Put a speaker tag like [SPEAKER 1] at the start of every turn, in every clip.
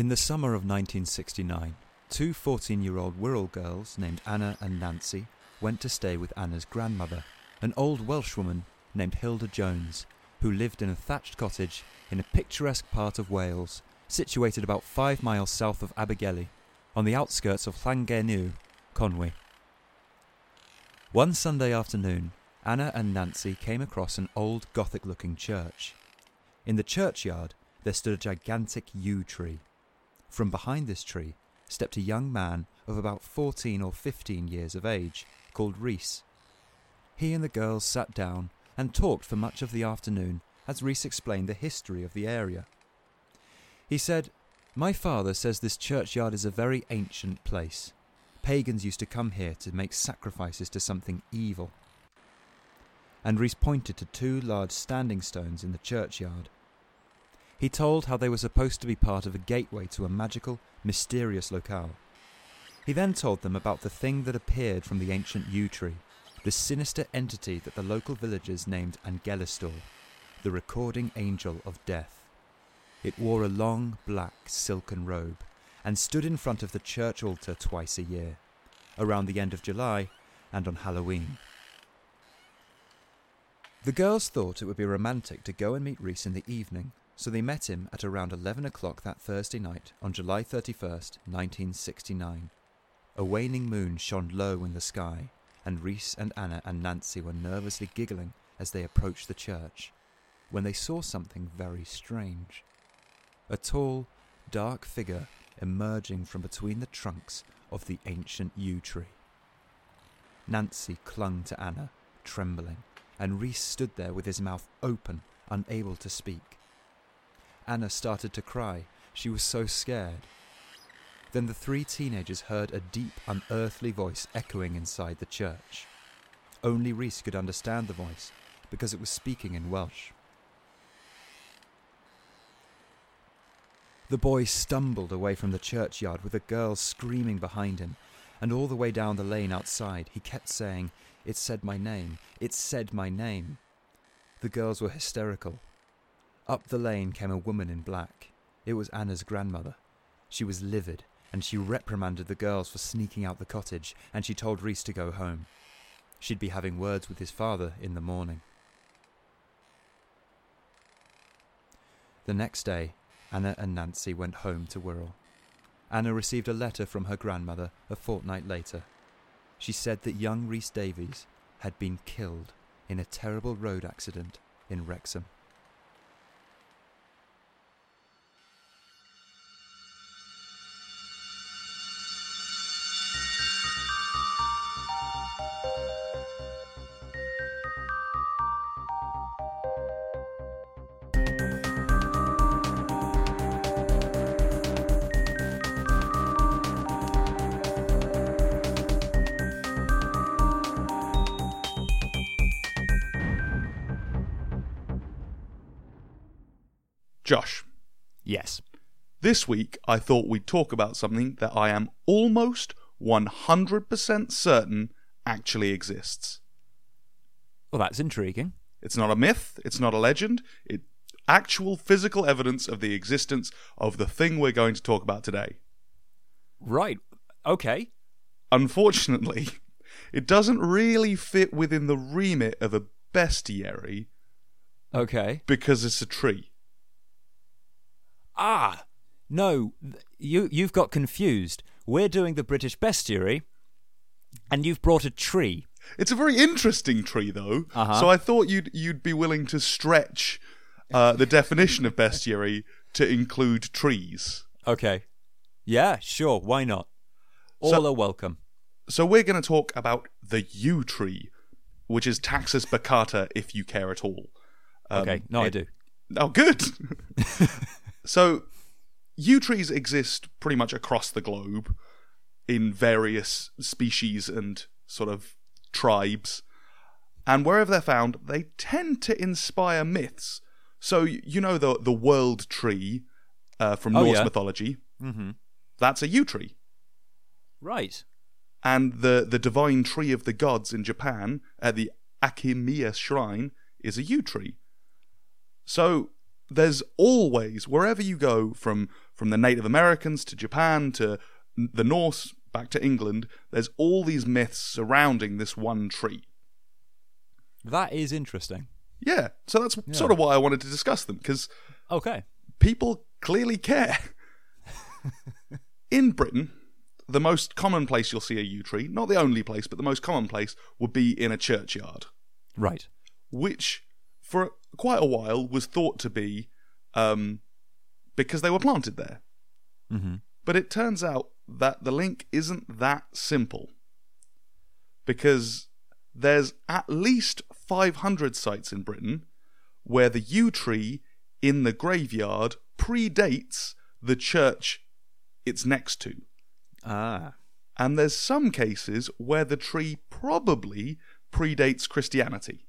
[SPEAKER 1] In the summer of 1969, two 14 year old Wirral girls named Anna and Nancy went to stay with Anna's grandmother, an old Welshwoman named Hilda Jones, who lived in a thatched cottage in a picturesque part of Wales, situated about five miles south of Abergele, on the outskirts of Llangernyw, Conwy. One Sunday afternoon, Anna and Nancy came across an old Gothic looking church. In the churchyard, there stood a gigantic yew tree. From behind this tree stepped a young man of about 14 or 15 years of age, called Reese. He and the girls sat down and talked for much of the afternoon as Reese explained the history of the area. He said, My father says this churchyard is a very ancient place. Pagans used to come here to make sacrifices to something evil. And Reese pointed to two large standing stones in the churchyard. He told how they were supposed to be part of a gateway to a magical, mysterious locale. He then told them about the thing that appeared from the ancient yew tree, the sinister entity that the local villagers named Angelystor, the recording angel of death. It wore a long black silken robe and stood in front of the church altar twice a year, around the end of July and on Halloween. The girls thought it would be romantic to go and meet Reese in the evening, so they met him at around 11 o'clock that Thursday night on July 31st, 1969. A waning moon shone low in the sky, and Reese and Anna and Nancy were nervously giggling as they approached the church, when they saw something very strange. A tall, dark figure emerging from between the trunks of the ancient yew tree. Nancy clung to Anna, trembling, and Reese stood there with his mouth open, unable to speak. Anna started to cry. She was so scared. Then the three teenagers heard a deep, unearthly voice echoing inside the church. Only Reese could understand the voice because it was speaking in Welsh. The boy stumbled away from the churchyard with a girl screaming behind him, and all the way down the lane outside he kept saying, It said my name, it said my name. The girls were hysterical. Up the lane came a woman in black. It was Anna's grandmother. She was livid, and she reprimanded the girls for sneaking out the cottage, and she told Reese to go home. She'd be having words with his father in the morning. The next day, Anna and Nancy went home to Wirral. Anna received a letter from her grandmother a fortnight later. She said that young Reese Davies had been killed in a terrible road accident in Wrexham.
[SPEAKER 2] Josh,
[SPEAKER 1] Yes.
[SPEAKER 2] this week I thought we'd talk about something that I am almost 100% certain actually exists.
[SPEAKER 1] Well, that's intriguing.
[SPEAKER 2] It's not a myth, it's not a legend, it's actual physical evidence of the existence of the thing we're going to talk about today.
[SPEAKER 1] Right. Okay.
[SPEAKER 2] Unfortunately, it doesn't really fit within the remit of a bestiary
[SPEAKER 1] Okay.
[SPEAKER 2] because it's a tree.
[SPEAKER 1] Ah, no, you you've got confused. We're doing the British bestiary, and you've brought a tree.
[SPEAKER 2] It's a very interesting tree, though.
[SPEAKER 1] Uh-huh.
[SPEAKER 2] So I thought you'd you'd be willing to stretch uh, the definition of bestiary to include trees.
[SPEAKER 1] Okay. Yeah, sure. Why not? All
[SPEAKER 2] So-
[SPEAKER 1] are welcome.
[SPEAKER 2] So we're going to talk about the yew tree, which is Taxus baccata, if you care at all. Um,
[SPEAKER 1] okay. No, I do.
[SPEAKER 2] Oh, good. so, yew trees exist pretty much across the globe in various species and sort of tribes. And wherever they're found, they tend to inspire myths. So, you know the, the world tree uh, from
[SPEAKER 1] Oh,
[SPEAKER 2] Norse
[SPEAKER 1] yeah.
[SPEAKER 2] mythology?
[SPEAKER 1] Mm-hmm.
[SPEAKER 2] That's a yew tree.
[SPEAKER 1] Right.
[SPEAKER 2] And the, the divine tree of the gods in Japan at the Akimiya shrine is a yew tree. So, there's always wherever you go from from the Native Americans to Japan to the Norse back to England, there's all these myths surrounding this one tree.
[SPEAKER 1] That is interesting.
[SPEAKER 2] Yeah, so that's sort of why I wanted to discuss them because
[SPEAKER 1] Okay.
[SPEAKER 2] people clearly care. In Britain, the most common place you'll see a yew tree, not the only place, but the most common place, would be in a churchyard,
[SPEAKER 1] Right.
[SPEAKER 2] which for quite a while was thought to be um, because they were planted there.
[SPEAKER 1] Mm-hmm.
[SPEAKER 2] But it turns out that the link isn't that simple. Because there's at least 500 sites in Britain where the yew tree in the graveyard predates the church it's next to.
[SPEAKER 1] Ah.
[SPEAKER 2] And there's some cases where the tree probably predates Christianity.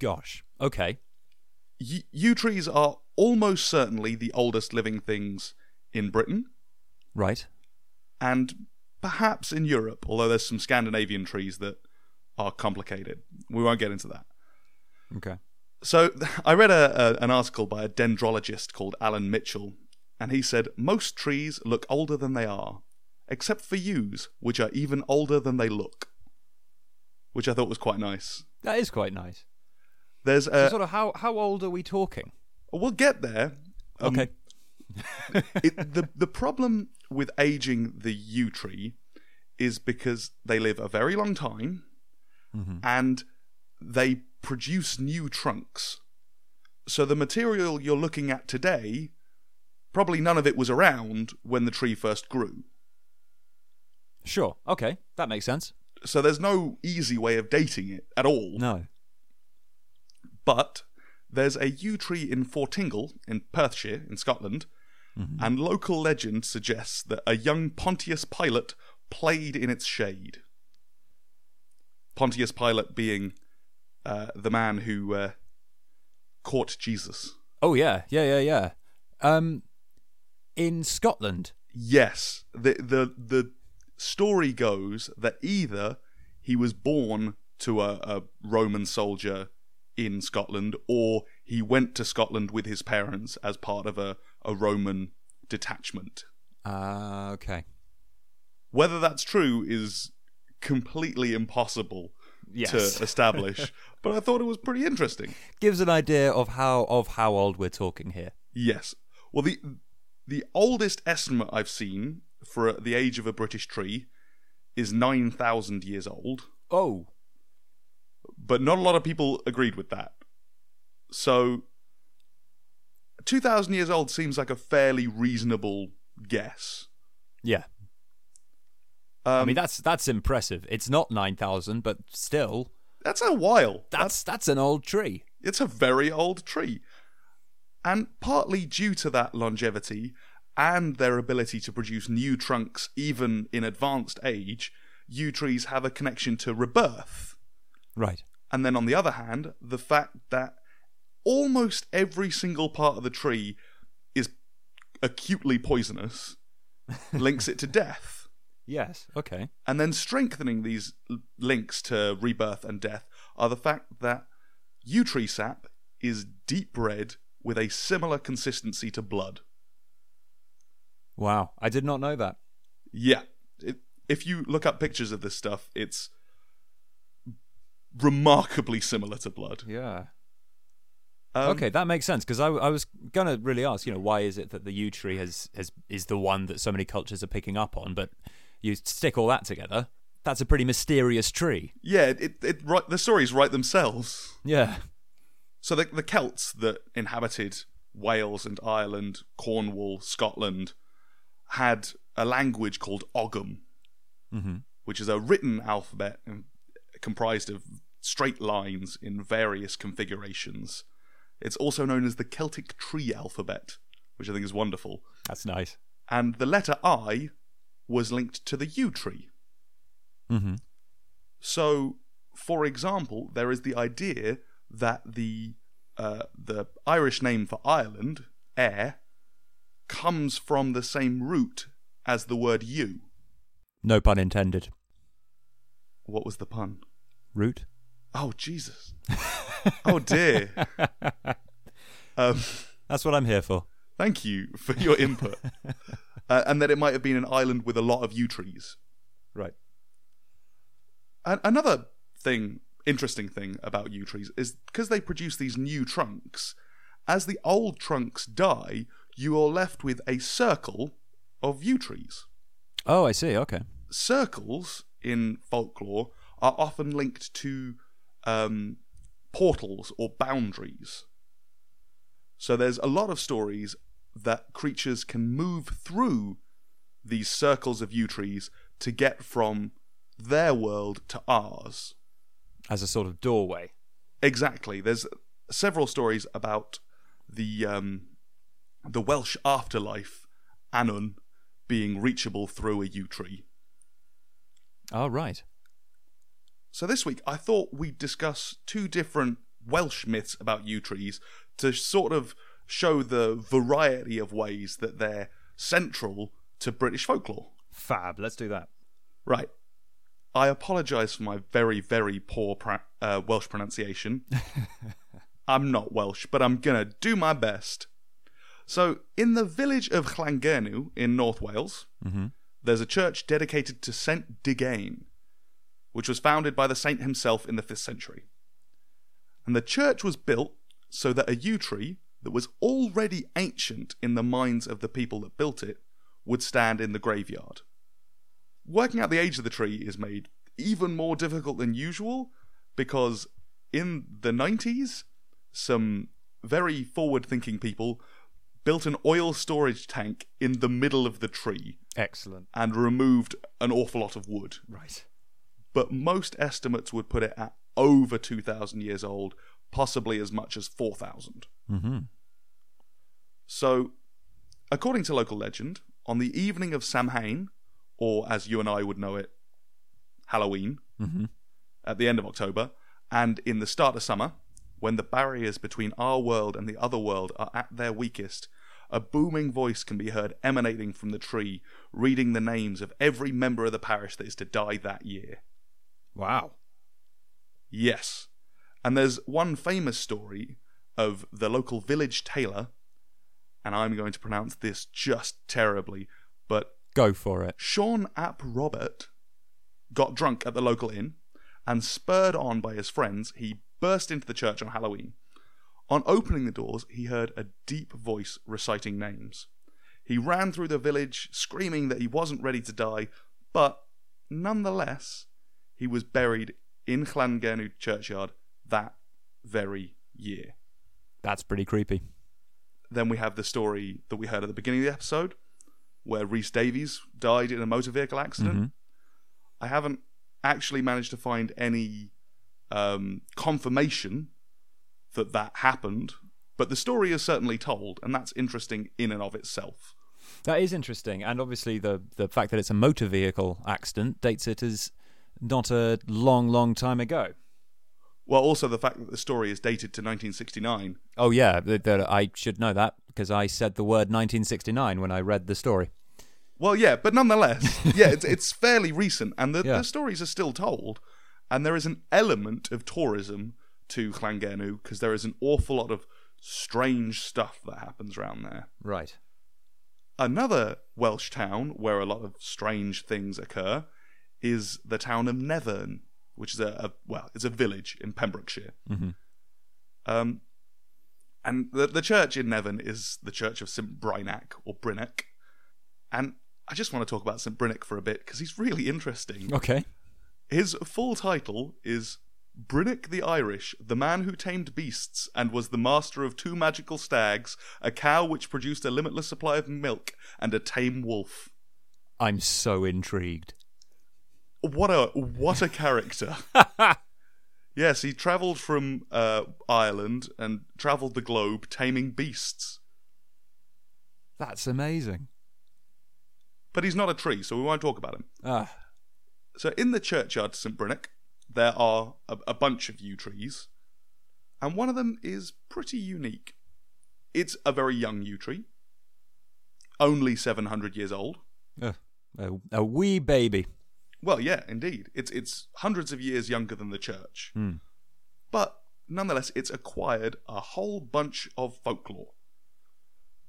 [SPEAKER 1] Gosh. Okay.
[SPEAKER 2] Y- yew trees are almost certainly the oldest living things in Britain.
[SPEAKER 1] Right.
[SPEAKER 2] and perhaps in Europe, although there's some Scandinavian trees that are complicated. We won't get into that.
[SPEAKER 1] Okay.
[SPEAKER 2] So I read a, a, an article by a dendrologist called Alan Mitchell, and he said most trees look older than they are, except for yews, which are even older than they look. Which I thought was quite nice.
[SPEAKER 1] That is quite nice.
[SPEAKER 2] There's
[SPEAKER 1] So
[SPEAKER 2] a,
[SPEAKER 1] sort of how how old are we talking?
[SPEAKER 2] we'll get there. Um,
[SPEAKER 1] Okay.
[SPEAKER 2] it, the the problem with aging the yew tree is because they live a very long time and they produce new trunks. So the material you're looking at today, probably none of it was around when the tree first grew.
[SPEAKER 1] Sure. Okay. That makes sense.
[SPEAKER 2] So there's no easy way of dating it at all.
[SPEAKER 1] No.
[SPEAKER 2] But there's a yew tree in Fortingall in Perthshire in Scotland, and local legend suggests that a young Pontius Pilate played in its shade. Pontius Pilate being uh, the man who uh, caught Jesus.
[SPEAKER 1] Oh yeah. Yeah. Yeah. Yeah. Um, in Scotland.
[SPEAKER 2] Yes, the the the story goes that either he was born to a, a Roman soldier in Scotland, or he went to Scotland with his parents as part of a, a Roman detachment.
[SPEAKER 1] Ah. okay.
[SPEAKER 2] Whether that's true is completely impossible
[SPEAKER 1] Yes.
[SPEAKER 2] to establish, but I thought it was pretty interesting.
[SPEAKER 1] Gives an idea of how of how old we're talking here.
[SPEAKER 2] Yes. Well, the the oldest estimate I've seen for the age of a British tree is nine thousand years old.
[SPEAKER 1] Oh.
[SPEAKER 2] But not a lot of people agreed with that. So, 2,000 years old seems like a fairly reasonable guess.
[SPEAKER 1] Yeah.
[SPEAKER 2] Um,
[SPEAKER 1] I mean that's that's impressive. It's not nine thousand, but still,
[SPEAKER 2] that's a while.
[SPEAKER 1] that's that's an old tree.
[SPEAKER 2] It's a very old tree. And partly due to that longevity and their ability to produce new trunks even in advanced age, yew trees have a connection to rebirth.
[SPEAKER 1] Right.
[SPEAKER 2] And then on the other hand, the fact that almost every single part of the tree is acutely poisonous links it to death.
[SPEAKER 1] Yes. Okay.
[SPEAKER 2] And then strengthening these l- links to rebirth and death are the fact that yew tree sap is deep red with a similar consistency to blood.
[SPEAKER 1] Wow. I did not know that.
[SPEAKER 2] Yeah. It, if you look up pictures of this stuff, it's remarkably similar to blood.
[SPEAKER 1] Yeah.
[SPEAKER 2] Um,
[SPEAKER 1] okay, that makes sense because I, I was gonna really ask, you know, why is it that the yew tree has, has is the one that so many cultures are picking up on? But you stick all that together, that's a pretty mysterious tree.
[SPEAKER 2] Yeah, it, it, right, the stories write themselves.
[SPEAKER 1] Yeah.
[SPEAKER 2] So the, the Celts that inhabited Wales and Ireland, Cornwall, Scotland, had a language called Ogham,
[SPEAKER 1] Mm-hmm.
[SPEAKER 2] which is a written alphabet um, comprised of straight lines in various configurations. It's also known as the Celtic tree alphabet, which I think is wonderful.
[SPEAKER 1] That's nice.
[SPEAKER 2] And the letter I was linked to the yew tree.
[SPEAKER 1] Mm-hmm.
[SPEAKER 2] So, for example, there is the idea that the uh, the Irish name for Ireland, Éire, comes from the same root as the word yew.
[SPEAKER 1] No pun intended.
[SPEAKER 2] What was the pun?
[SPEAKER 1] Root.
[SPEAKER 2] Oh Jesus! oh dear! Um,
[SPEAKER 1] That's what I'm here for.
[SPEAKER 2] thank you for your input. uh, and that it might have been an island with a lot of yew trees.
[SPEAKER 1] Right.
[SPEAKER 2] And another thing, interesting thing about yew trees is because they produce these new trunks, as the old trunks die, you are left with a circle of yew trees.
[SPEAKER 1] Oh, I see. Okay.
[SPEAKER 2] Circles in folklore are often linked to um, portals or boundaries. So there's a lot of stories that creatures can move through these circles of yew trees to get from their world to ours.
[SPEAKER 1] As a sort of doorway.
[SPEAKER 2] Exactly. There's several stories about the um, the Welsh afterlife, Annwn, being reachable through a yew tree.
[SPEAKER 1] Oh, right.
[SPEAKER 2] So this week, I thought we'd discuss two different Welsh myths about yew trees to sort of show the variety of ways that they're central to British folklore.
[SPEAKER 1] Fab. Let's do that.
[SPEAKER 2] Right. I apologise for my very, very poor pra- uh, Welsh pronunciation. I'm not Welsh, but I'm gonna do my best. So, in the village of Llangernyw in North Wales,
[SPEAKER 1] Mhm.
[SPEAKER 2] there's a church dedicated to Saint Digain, which was founded by the saint himself in the 5th century. And the church was built so that a yew tree that was already ancient in the minds of the people that built it would stand in the graveyard. Working out the age of the tree is made even more difficult than usual because in the 90s, some very forward thinking people built an oil storage tank in the middle of the tree
[SPEAKER 1] Excellent.
[SPEAKER 2] and removed an awful lot of wood.
[SPEAKER 1] Right.
[SPEAKER 2] But most estimates would put it at over 2,000 years old, possibly as much as 4,000.
[SPEAKER 1] Mm-hmm.
[SPEAKER 2] So, according to local legend, on the evening of Samhain, or as you and I would know it, Halloween,
[SPEAKER 1] Mm-hmm.
[SPEAKER 2] at the end of October, and in the start of summer, when the barriers between our world and the other world are at their weakest, a booming voice can be heard emanating from the tree, reading the names of every member of the parish that is to die that year.
[SPEAKER 1] Wow.
[SPEAKER 2] Yes. And there's one famous story of the local village tailor, and I'm going to pronounce this just terribly, but
[SPEAKER 1] Go for it.
[SPEAKER 2] Sean Ap Robert got drunk at the local inn, and spurred on by his friends, he burst into the church on Halloween. On opening the doors, he heard a deep voice reciting names. He ran through the village, screaming that he wasn't ready to die, but nonetheless, he was buried in Llangernyw churchyard that very year.
[SPEAKER 1] That's pretty creepy.
[SPEAKER 2] Then we have the story that we heard at the beginning of the episode, where Reese Davies died in a motor vehicle accident.
[SPEAKER 1] Mhm.
[SPEAKER 2] I haven't actually managed to find any um, confirmation that that happened, but the story is certainly told, and that's interesting in and of itself.
[SPEAKER 1] That is interesting, and obviously the the fact that it's a motor vehicle accident dates it as not a long, long time ago.
[SPEAKER 2] Well, also the fact that the story is dated to 1969.
[SPEAKER 1] Oh yeah, th- th- I should know that because I said the word 1969 when I read the story.
[SPEAKER 2] Well, yeah, but nonetheless, yeah, it's, it's fairly recent, and the,
[SPEAKER 1] Yeah.
[SPEAKER 2] the stories are still told, and there is an element of tourism to Llangernyw because there is an awful lot of strange stuff that happens around there.
[SPEAKER 1] Right.
[SPEAKER 2] Another Welsh town where a lot of strange things occur is the town of Nevern, which is a, a well, it's a village in Pembrokeshire.
[SPEAKER 1] hmm
[SPEAKER 2] Um, and the the church in Nevern is the Church of St Brynach or Brynac, and I just want to talk about St Brynach for a bit because he's really interesting.
[SPEAKER 1] Okay.
[SPEAKER 2] His full title is Brynach the Irish, the man who tamed beasts and was the master of two magical stags, a cow which produced a limitless supply of milk, and a tame wolf.
[SPEAKER 1] I'm so intrigued.
[SPEAKER 2] What a what a character! yes, he travelled from uh, Ireland and travelled the globe taming beasts.
[SPEAKER 1] That's amazing.
[SPEAKER 2] But he's not a tree, so we won't talk about him.
[SPEAKER 1] Ah,
[SPEAKER 2] So in the churchyard of St Brynach, there are a, a bunch of yew trees, and one of them is pretty unique. It's a very young yew tree, only 700 years old.
[SPEAKER 1] a, a wee baby.
[SPEAKER 2] Well, yeah, indeed. It's it's hundreds of years younger than the church.
[SPEAKER 1] Hmm.
[SPEAKER 2] But nonetheless, it's acquired a whole bunch of folklore.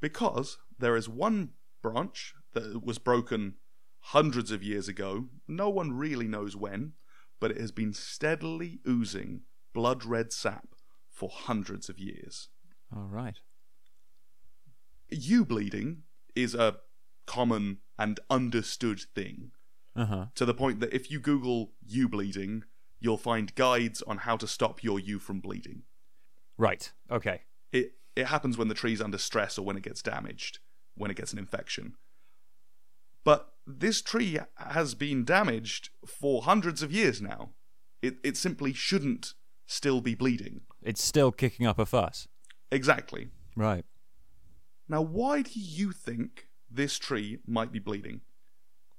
[SPEAKER 2] Because there is one branch that was broken hundreds of years ago, no one really knows when, but it has been steadily oozing blood red sap for hundreds of years.
[SPEAKER 1] All right.
[SPEAKER 2] Yew bleeding is a common and understood thing
[SPEAKER 1] Uh huh.
[SPEAKER 2] to the point that if you Google yew bleeding, you'll find guides on how to stop your yew from bleeding.
[SPEAKER 1] Right. Okay.
[SPEAKER 2] It it happens when the tree's under stress or when it gets damaged, when it gets an infection. But this tree has been damaged for hundreds of years now. It it simply shouldn't still be bleeding.
[SPEAKER 1] It's still kicking up a fuss.
[SPEAKER 2] Exactly.
[SPEAKER 1] Right.
[SPEAKER 2] Now, why do you think this tree might be bleeding?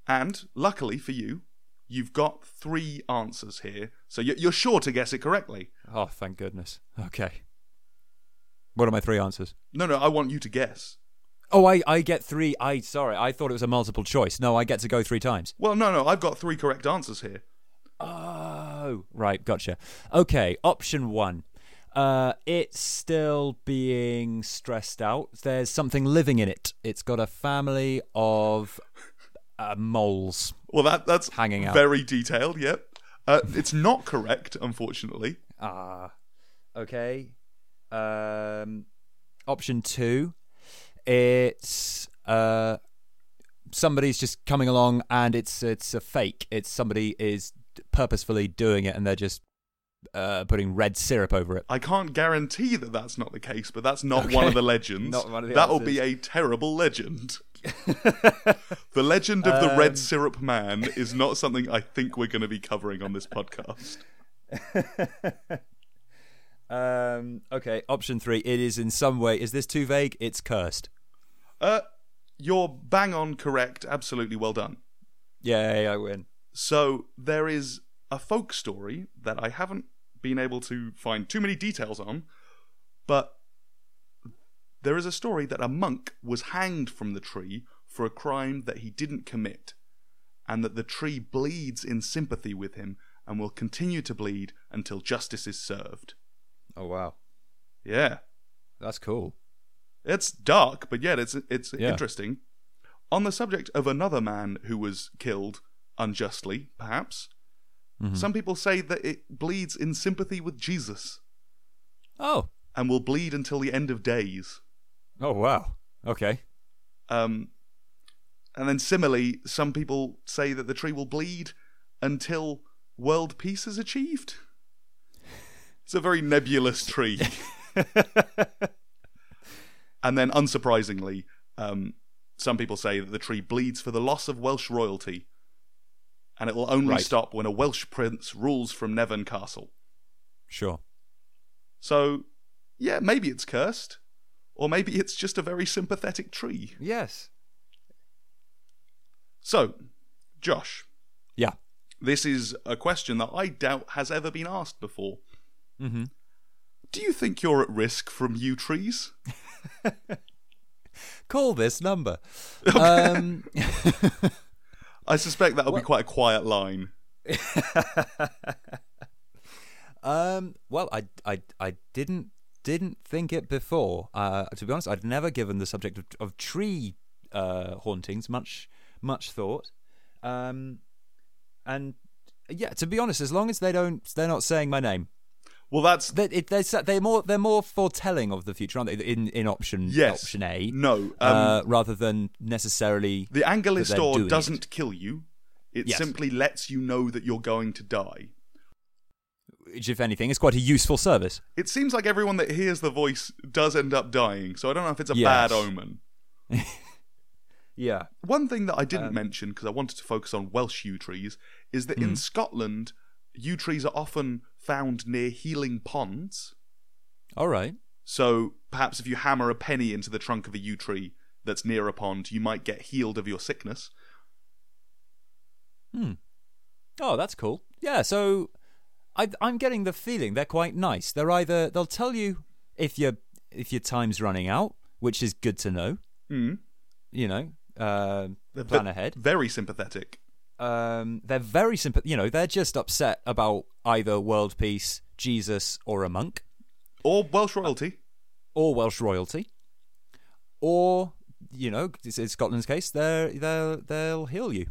[SPEAKER 2] And luckily for you, you've got three answers here, so you're sure to guess it correctly.
[SPEAKER 1] Oh, thank goodness. Okay. What are my three answers?
[SPEAKER 2] No, no, I want you to guess.
[SPEAKER 1] Oh, I, I get three. I sorry, I thought it was a multiple choice. No, I get to go three times.
[SPEAKER 2] Well, no, no, I've got three correct answers here.
[SPEAKER 1] Oh, right, gotcha. Okay, option one. Uh, it's still being stressed out. There's something living in it. It's got a family of uh, moles.
[SPEAKER 2] Well, that that's
[SPEAKER 1] Hanging out.
[SPEAKER 2] very detailed. Yep. Uh, it's not correct, unfortunately.
[SPEAKER 1] Ah, okay. Um, option two. It's uh, somebody's just coming along, and it's it's a fake. It's somebody is purposefully doing it, and they're just uh, putting red syrup over it.
[SPEAKER 2] I can't guarantee that that's not the case, but that's not
[SPEAKER 1] Okay.
[SPEAKER 2] one of the legends.
[SPEAKER 1] Not one of the
[SPEAKER 2] That'll
[SPEAKER 1] answers.
[SPEAKER 2] be a terrible legend. the legend of the
[SPEAKER 1] Um,
[SPEAKER 2] red syrup man is not something I think we're going to be covering on this podcast.
[SPEAKER 1] Um, okay, option three. It is in some way. Is this too vague? It's cursed.
[SPEAKER 2] Uh, you're bang on correct. Absolutely well done.
[SPEAKER 1] Yay, I win.
[SPEAKER 2] So there is a folk story that I haven't been able to find too many details on, but there is a story that a monk was hanged from the tree for a crime that he didn't commit, and that the tree bleeds in sympathy with him and will continue to bleed until justice is served.
[SPEAKER 1] Oh wow,
[SPEAKER 2] Yeah.
[SPEAKER 1] that's cool.
[SPEAKER 2] It's dark, but yet it's it's
[SPEAKER 1] Yeah.
[SPEAKER 2] interesting. On the subject of another man who was killed unjustly, perhaps,
[SPEAKER 1] Mhm.
[SPEAKER 2] some people say that it bleeds in sympathy with Jesus
[SPEAKER 1] Oh,
[SPEAKER 2] and will bleed until the end of days.
[SPEAKER 1] Oh wow. Okay.
[SPEAKER 2] Um, and then similarly, some people say that the tree will bleed until world peace is achieved. It's a very nebulous tree. and then, unsurprisingly, um, some people say that the tree bleeds for the loss of Welsh royalty, and it will only
[SPEAKER 1] Right.
[SPEAKER 2] stop when a Welsh prince rules from Nevern Castle.
[SPEAKER 1] Sure.
[SPEAKER 2] So, yeah, maybe it's cursed, or maybe it's just a very sympathetic tree.
[SPEAKER 1] Yes.
[SPEAKER 2] So, Josh,
[SPEAKER 1] Yeah.
[SPEAKER 2] this is a question that I doubt has ever been asked before.
[SPEAKER 1] Mm-hmm.
[SPEAKER 2] Do you think you're at risk from yew trees?
[SPEAKER 1] Call this number. Um,
[SPEAKER 2] I suspect that'll be quite a quiet line.
[SPEAKER 1] um, well, I, I, I didn't didn't think it before. Uh, to be honest, I'd never given the subject of, of tree uh, hauntings much much thought. Um, and yeah, to be honest, as long as they don't, they're not saying my name.
[SPEAKER 2] Well, that's
[SPEAKER 1] They, it, they, they're more they're more foretelling of the future, aren't they? In in option
[SPEAKER 2] yes.
[SPEAKER 1] option A,
[SPEAKER 2] No, um,
[SPEAKER 1] uh, rather than necessarily.
[SPEAKER 2] the
[SPEAKER 1] they're Angelystor
[SPEAKER 2] doesn't kill you. It
[SPEAKER 1] Yes.
[SPEAKER 2] simply lets you know that you're going to die.
[SPEAKER 1] Which, if anything, is quite a useful service.
[SPEAKER 2] It seems like everyone that hears the voice does end up dying, so I don't know if it's a
[SPEAKER 1] Yes.
[SPEAKER 2] bad omen.
[SPEAKER 1] Yeah.
[SPEAKER 2] One thing that I didn't
[SPEAKER 1] Um,
[SPEAKER 2] mention because I wanted to focus on Welsh yew trees is that in
[SPEAKER 1] Mm.
[SPEAKER 2] Scotland, yew trees are often found near healing ponds.
[SPEAKER 1] All right.
[SPEAKER 2] So perhaps if you hammer a penny into the trunk of a yew tree that's near a pond, you might get healed of your sickness.
[SPEAKER 1] Hmm. Oh, that's cool. Yeah. So, I, I'm getting the feeling they're quite nice. They're either they'll tell you if your if your time's running out, which is good to know.
[SPEAKER 2] Mm.
[SPEAKER 1] You know, uh,
[SPEAKER 2] They're
[SPEAKER 1] plan
[SPEAKER 2] ve-
[SPEAKER 1] ahead.
[SPEAKER 2] Very sympathetic.
[SPEAKER 1] Um, they're very simple. You know, they're just upset about either world peace, Jesus, or a monk,
[SPEAKER 2] Or Welsh royalty.
[SPEAKER 1] or Welsh royalty, or you know, is Scotland's case. They're they'll they'll heal you.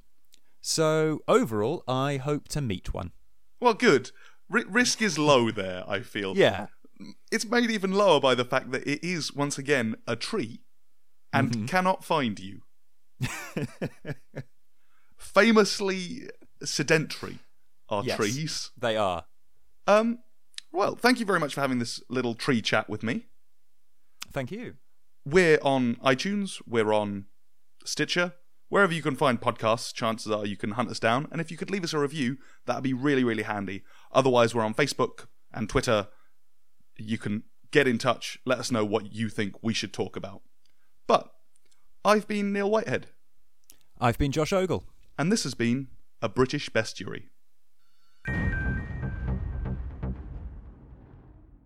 [SPEAKER 1] So overall, I hope to meet one.
[SPEAKER 2] Well, good. R- risk is low there, I feel.
[SPEAKER 1] Yeah,
[SPEAKER 2] It's made even lower by the fact that it is, once again, a tree and
[SPEAKER 1] Mm-hmm.
[SPEAKER 2] cannot find you. Famously sedentary are
[SPEAKER 1] Yes.
[SPEAKER 2] trees.
[SPEAKER 1] they are.
[SPEAKER 2] Um, well, thank you very much for having this little tree chat with me.
[SPEAKER 1] Thank you.
[SPEAKER 2] We're on iTunes, we're on Stitcher, wherever you can find podcasts, chances are you can hunt us down. And if you could leave us a review, that'd be really, really handy. Otherwise, we're on Facebook and Twitter. You can get in touch, let us know what you think we should talk about. But I've been Neil Whitehead,
[SPEAKER 1] I've been Josh Ogle.
[SPEAKER 2] and this has been a British bestiary.